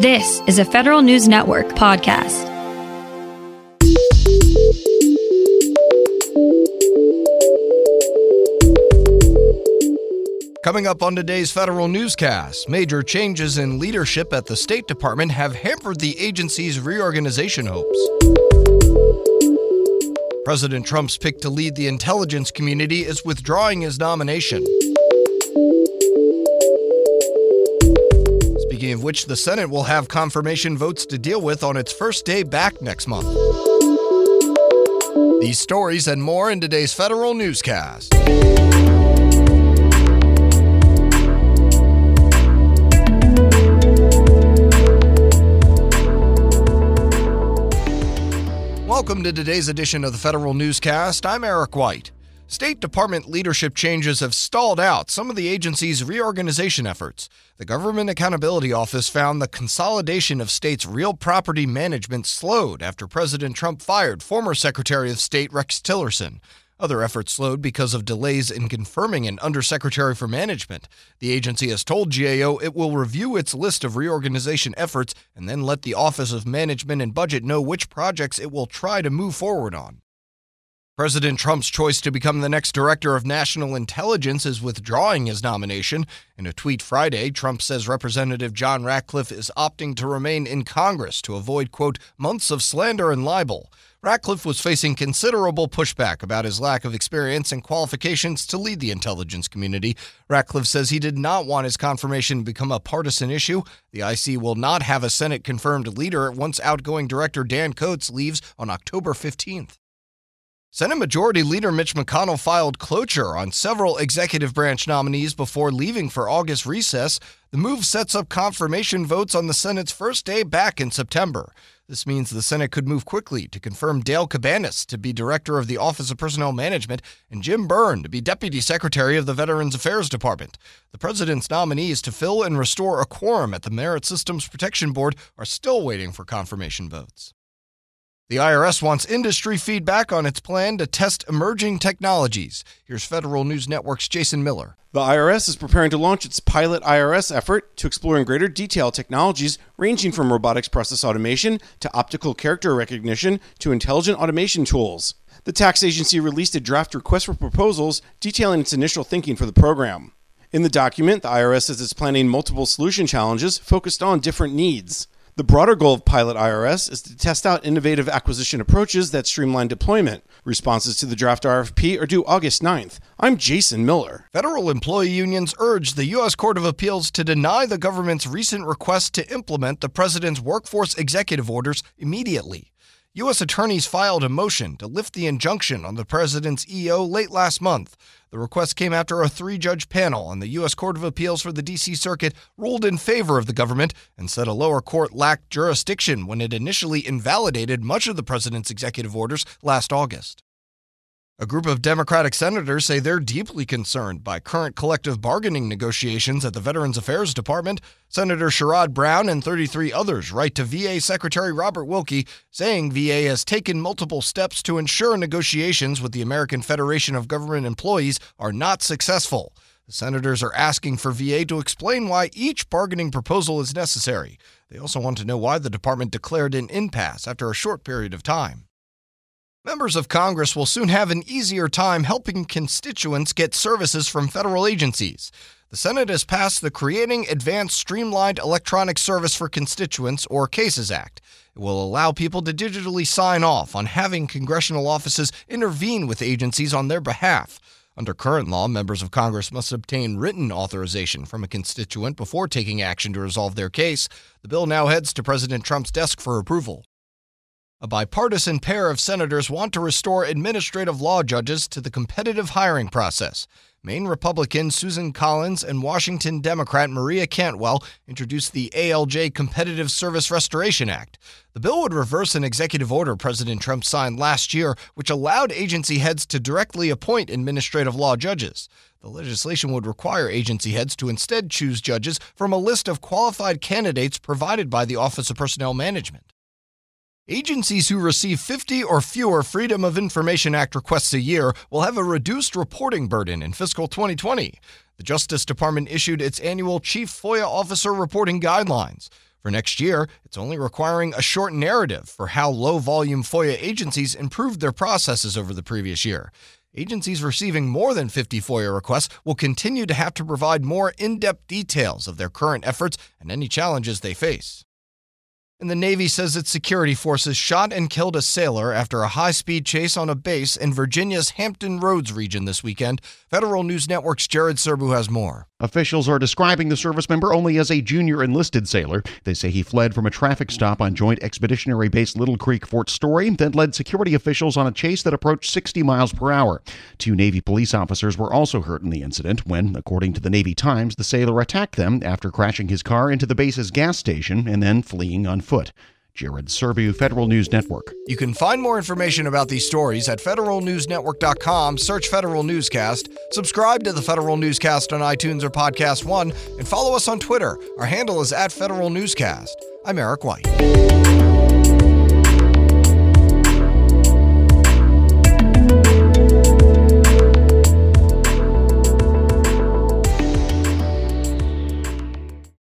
This is a Federal News Network podcast. Coming up on today's federal newscast, major changes in leadership at the State Department have hampered the agency's reorganization hopes. President Trump's pick to lead the intelligence community is withdrawing his nomination. Which, the Senate will have confirmation votes to deal with on its first day back next month. These stories and more in today's federal newscast. Welcome to today's edition of the Federal Newscast. I'm Eric White. State Department leadership changes have stalled out some of the agency's reorganization efforts. The Government Accountability Office found the consolidation of states' real property management slowed after President Trump fired former Secretary of State Rex Tillerson. Other efforts slowed because of delays in confirming an undersecretary for management. The agency has told GAO it will review its list of reorganization efforts and then let the Office of Management and Budget know which projects it will try to move forward on. President Trump's choice to become the next director of national intelligence is withdrawing his nomination. In a tweet Friday, Trump says Representative John Ratcliffe is opting to remain in Congress to avoid, quote, months of slander and libel. Ratcliffe was facing considerable pushback about his lack of experience and qualifications to lead the intelligence community. Ratcliffe says he did not want his confirmation to become a partisan issue. The IC will not have a Senate confirmed leader once outgoing Director Dan Coats leaves on October 15th. Senate Majority Leader Mitch McConnell filed cloture on several executive branch nominees before leaving for August recess. The move sets up confirmation votes on the Senate's first day back in September. This means the Senate could move quickly to confirm Dale Cabaniss to be Director of the Office of Personnel Management and Jim Byrne to be Deputy Secretary of the Veterans Affairs Department. The President's nominees to fill and restore a quorum at the Merit Systems Protection Board are still waiting for confirmation votes. The IRS wants industry feedback on its plan to test emerging technologies. Here's Federal News Network's Jason Miller. The IRS is preparing to launch its pilot IRS effort to explore in greater detail technologies ranging from robotics process automation to optical character recognition to intelligent automation tools. The tax agency released a draft request for proposals detailing its initial thinking for the program. In the document, the IRS says it's planning multiple solution challenges focused on different needs. The broader goal of Pilot IRS is to test out innovative acquisition approaches that streamline deployment. Responses to the draft RFP are due August 9th. I'm Jason Miller. Federal employee unions urged the U.S. Court of Appeals to deny the government's recent request to implement the president's workforce executive orders immediately. U.S. attorneys filed a motion to lift the injunction on the president's EO late last month. The request came after a three judge panel on the U.S. Court of Appeals for the D.C. Circuit ruled in favor of the government and said a lower court lacked jurisdiction when it initially invalidated much of the president's executive orders last August. A group of Democratic senators say they're deeply concerned by current collective bargaining negotiations at the Veterans Affairs Department. Senator Sherrod Brown and 33 others write to VA Secretary Robert Wilkie saying VA has taken multiple steps to ensure negotiations with the American Federation of Government Employees are not successful. The senators are asking for VA to explain why each bargaining proposal is necessary. They also want to know why the department declared an impasse after a short period of time. Members of Congress will soon have an easier time helping constituents get services from federal agencies. The Senate has passed the Creating Advanced Streamlined Electronic Service for Constituents, or CASES Act. It will allow people to digitally sign off on having congressional offices intervene with agencies on their behalf. Under current law, members of Congress must obtain written authorization from a constituent before taking action to resolve their case. The bill now heads to President Trump's desk for approval. A bipartisan pair of senators want to restore administrative law judges to the competitive hiring process. Maine Republican Susan Collins and Washington Democrat Maria Cantwell introduced the ALJ Competitive Service Restoration Act. The bill would reverse an executive order President Trump signed last year, which allowed agency heads to directly appoint administrative law judges. The legislation would require agency heads to instead choose judges from a list of qualified candidates provided by the Office of Personnel Management. Agencies who receive 50 or fewer Freedom of Information Act requests a year will have a reduced reporting burden in fiscal 2020. The Justice Department issued its annual Chief FOIA Officer Reporting Guidelines. For next year, it's only requiring a short narrative for how low volume FOIA agencies improved their processes over the previous year. Agencies receiving more than 50 FOIA requests will continue to have to provide more in depth details of their current efforts and any challenges they face. And the Navy says its security forces shot and killed a sailor after a high speed chase on a base in Virginia's Hampton Roads region this weekend. Federal News Network's Jared Serbu has more. Officials are describing the service member only as a junior enlisted sailor. They say he fled from a traffic stop on Joint Expeditionary Base Little Creek, Fort Story, then led security officials on a chase that approached 60 miles per hour. Two Navy police officers were also hurt in the incident when, according to the Navy Times, the sailor attacked them after crashing his car into the base's gas station and then fleeing on foot. Jared Serbu, Federal News Network. You can find more information about these stories at federalnewsnetwork.com. Search Federal Newscast. Subscribe to the Federal Newscast on iTunes or Podcast One, and follow us on Twitter. Our handle is at Federal Newscast. I'm Eric White.